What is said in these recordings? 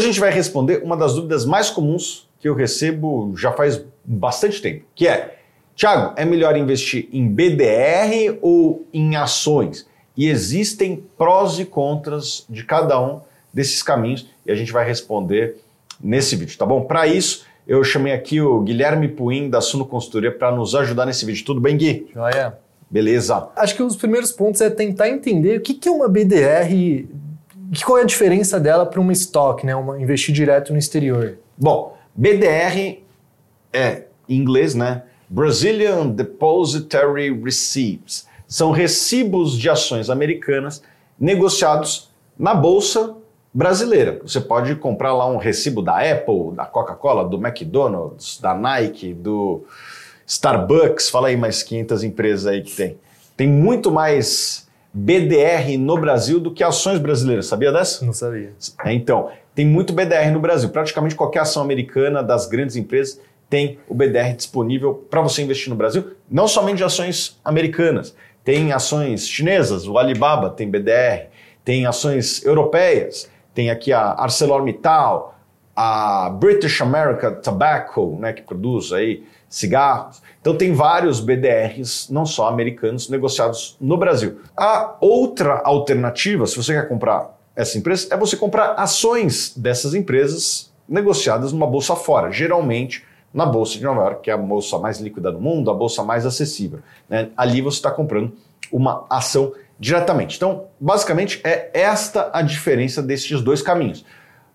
Hoje a gente vai responder uma das dúvidas mais comuns que eu recebo já faz bastante tempo, que é, Tiago, é melhor investir em BDR ou em ações? E existem prós e contras de cada um desses caminhos e a gente vai responder nesse vídeo, tá bom? Para isso, eu chamei aqui o Guilherme Puim da Suno Consultoria para nos ajudar nesse vídeo. Tudo bem, Gui? Joia. Beleza. Acho que os primeiros pontos é tentar entender o que, que é uma BDR, qual é a diferença dela para uma estoque, né? Uma, investir direto no exterior. Bom, BDR é, em inglês, né? Brazilian Depository Receipts. São recibos de ações americanas negociados na bolsa brasileira. Você pode comprar lá um recibo da Apple, da Coca-Cola, do McDonald's, da Nike, do Starbucks. Fala aí mais 500 empresas aí que tem. Tem muito mais BDR no Brasil do que ações brasileiras. Sabia dessa? Não sabia. É, então, tem muito BDR no Brasil. Praticamente qualquer ação americana das grandes empresas tem o BDR disponível para você investir no Brasil. Não somente de ações americanas. Tem ações chinesas, o Alibaba tem BDR. Tem ações europeias, tem aqui a ArcelorMittal, a British American Tobacco, né, que produz aí cigarros. Então tem vários BDRs, não só americanos, negociados no Brasil. A outra alternativa, se você quer comprar essa empresa, é você comprar ações dessas empresas negociadas numa bolsa fora, geralmente na bolsa de Nova York, que é a bolsa mais líquida do mundo, a bolsa mais acessível. Né? Ali você está comprando uma ação diretamente. Então, basicamente, é esta a diferença desses dois caminhos.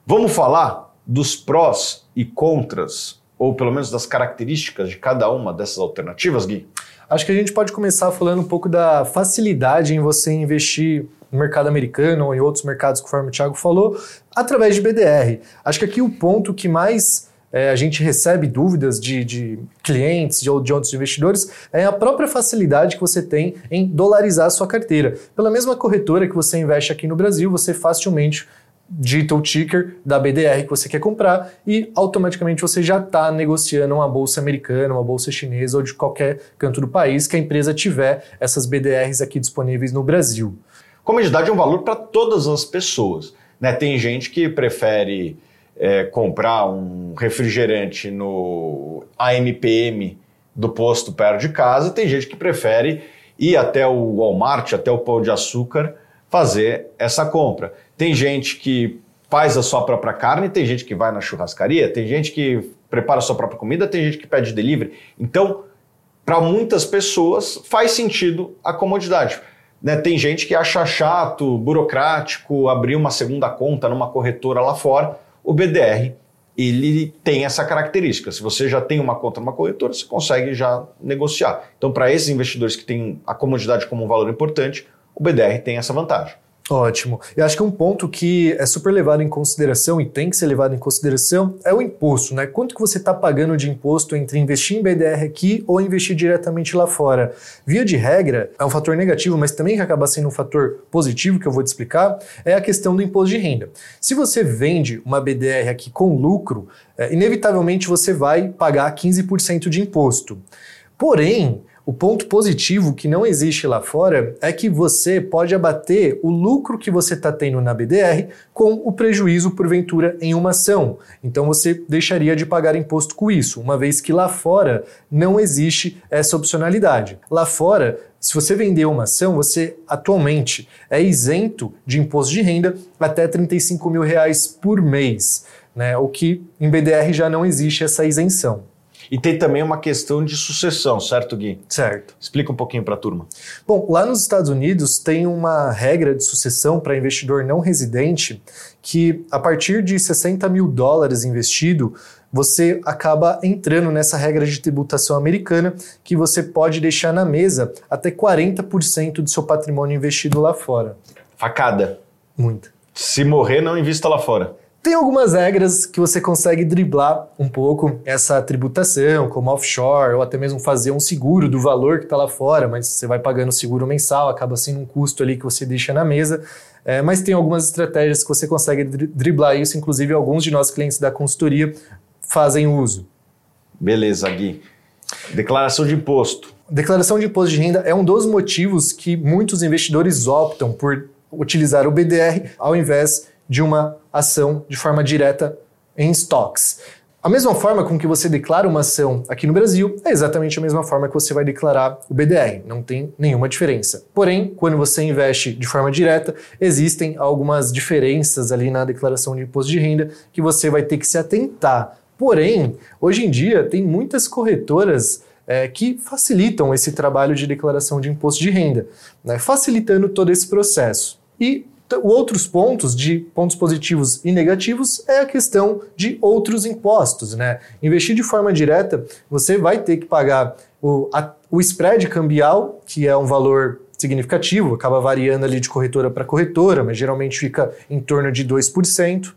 Vamos falar dos prós e contras, ou pelo menos das características de cada uma dessas alternativas, Gui? Acho que a gente pode começar falando um pouco da facilidade em você investir no mercado americano ou em outros mercados, conforme o Thiago falou, através de BDR. Acho que aqui o ponto que mais é, a gente recebe dúvidas de, de clientes, de, de outros investidores, é a própria facilidade que você tem em dolarizar a sua carteira. Pela mesma corretora que você investe aqui no Brasil, você facilmente digita o ticker da BDR que você quer comprar e automaticamente você já está negociando uma bolsa americana, uma bolsa chinesa ou de qualquer canto do país que a empresa tiver essas BDRs aqui disponíveis no Brasil. Comodidade é um valor para todas as pessoas. Né? Tem gente que prefere é, comprar um refrigerante no AMPM do posto perto de casa, tem gente que prefere ir até o Walmart, até o Pão de Açúcar, fazer essa compra. Tem gente que faz a sua própria carne, tem gente que vai na churrascaria, tem gente que prepara a sua própria comida, tem gente que pede delivery. Então, para muitas pessoas, faz sentido a comodidade. Né? Tem gente que acha chato, burocrático, abrir uma segunda conta numa corretora lá fora o BDR ele tem essa característica. Se você já tem uma conta numa corretora, você consegue já negociar. Então, para esses investidores que têm a comodidade como um valor importante, o BDR tem essa vantagem. Ótimo. Eu acho que um ponto que é super levado em consideração e tem que ser levado em consideração é o imposto, né? Quanto que você está pagando de imposto entre investir em BDR aqui ou investir diretamente lá fora? Via de regra, é um fator negativo, mas também que acaba sendo um fator positivo que eu vou te explicar, é a questão do imposto de renda. Se você vende uma BDR aqui com lucro, é, inevitavelmente você vai pagar 15% de imposto. Porém, o ponto positivo que não existe lá fora é que você pode abater o lucro que você está tendo na BDR com o prejuízo porventura em uma ação. Então você deixaria de pagar imposto com isso, uma vez que lá fora não existe essa opcionalidade. Lá fora, se você vender uma ação, você atualmente é isento de imposto de renda até 35 mil reais por mês, né? o que em BDR já não existe essa isenção. E tem também uma questão de sucessão, certo, Gui? Certo. Explica um pouquinho para a turma. Bom, lá nos Estados Unidos tem uma regra de sucessão para investidor não residente que, a partir de 60 mil dólares investido, você acaba entrando nessa regra de tributação americana que você pode deixar na mesa até 40% do seu patrimônio investido lá fora. Facada. Muita. Se morrer, não invista lá fora. Tem algumas regras que você consegue driblar um pouco essa tributação, como offshore, ou até mesmo fazer um seguro do valor que está lá fora, mas você vai pagando seguro mensal, acaba sendo um custo ali que você deixa na mesa. É, mas tem algumas estratégias que você consegue driblar isso, inclusive alguns de nossos clientes da consultoria fazem uso. Beleza, Gui. Declaração de imposto. Declaração de imposto de renda é um dos motivos que muitos investidores optam por utilizar o BDR ao invés de uma ação de forma direta em stocks. A mesma forma com que você declara uma ação aqui no Brasil é exatamente a mesma forma que você vai declarar o BDR, não tem nenhuma diferença. Porém, quando você investe de forma direta, existem algumas diferenças ali na declaração de imposto de renda que você vai ter que se atentar. Porém, hoje em dia tem muitas corretoras é, que facilitam esse trabalho de declaração de imposto de renda, né, facilitando todo esse processo. E outros pontos de pontos positivos e negativos é a questão de outros impostos, né? Investir de forma direta, você vai ter que pagar o, a, o spread cambial, que é um valor significativo, acaba variando ali de corretora para corretora, mas geralmente fica em torno de 2%.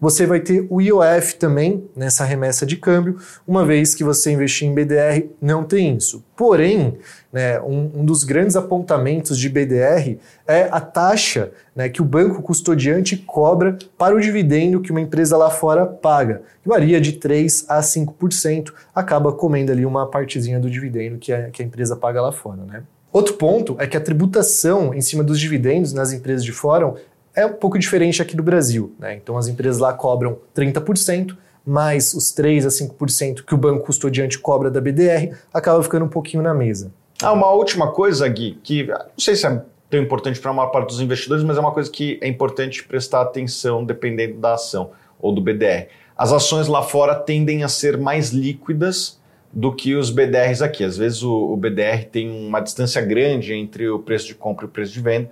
Você vai ter o IOF também nessa remessa de câmbio, uma vez que você investir em BDR não tem isso. Porém, né, um, um, dos grandes apontamentos de BDR é a taxa né, que o banco custodiante cobra para o dividendo que uma empresa lá fora paga, que varia de 3% a 5%, acaba comendo ali uma partezinha do dividendo que a, que a empresa paga lá fora. Né? Outro ponto é que a tributação em cima dos dividendos nas empresas de fora é um pouco diferente aqui do Brasil. Né? Então as empresas lá cobram 30%, mais os 3 a 5% que o banco custodiante cobra da BDR, acaba ficando um pouquinho na mesa. Ah, uma última coisa, Gui, que não sei se é tão importante para a maior parte dos investidores, mas é uma coisa que é importante prestar atenção dependendo da ação ou do BDR. As ações lá fora tendem a ser mais líquidas do que os BDRs aqui. Às vezes o, o BDR tem uma distância grande entre o preço de compra e o preço de venda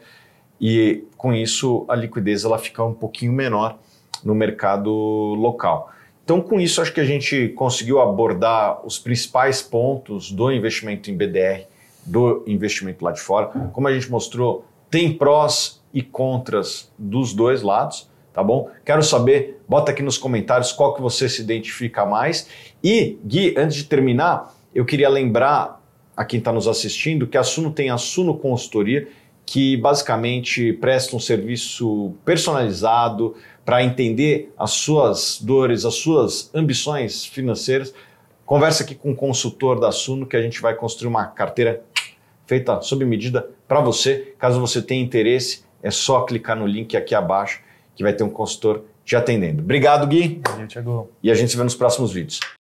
e com isso a liquidez ela fica um pouquinho menor no mercado local. Então, com isso, acho que a gente conseguiu abordar os principais pontos do investimento em BDR, do investimento lá de fora. Como a gente mostrou, tem prós e contras dos dois lados, tá bom? Quero saber, bota aqui nos comentários qual que você se identifica mais. E, Gui, antes de terminar, eu queria lembrar a quem está nos assistindo que a Suno tem a Suno Consultoria, que basicamente presta um serviço personalizado para entender as suas dores, as suas ambições financeiras. Conversa aqui com o consultor da Suno que a gente vai construir uma carteira feita sob medida para você. Caso você tenha interesse, é só clicar no link aqui abaixo que vai ter um consultor te atendendo. Obrigado, Gui. Valeu, Thiago. E a gente se vê nos próximos vídeos.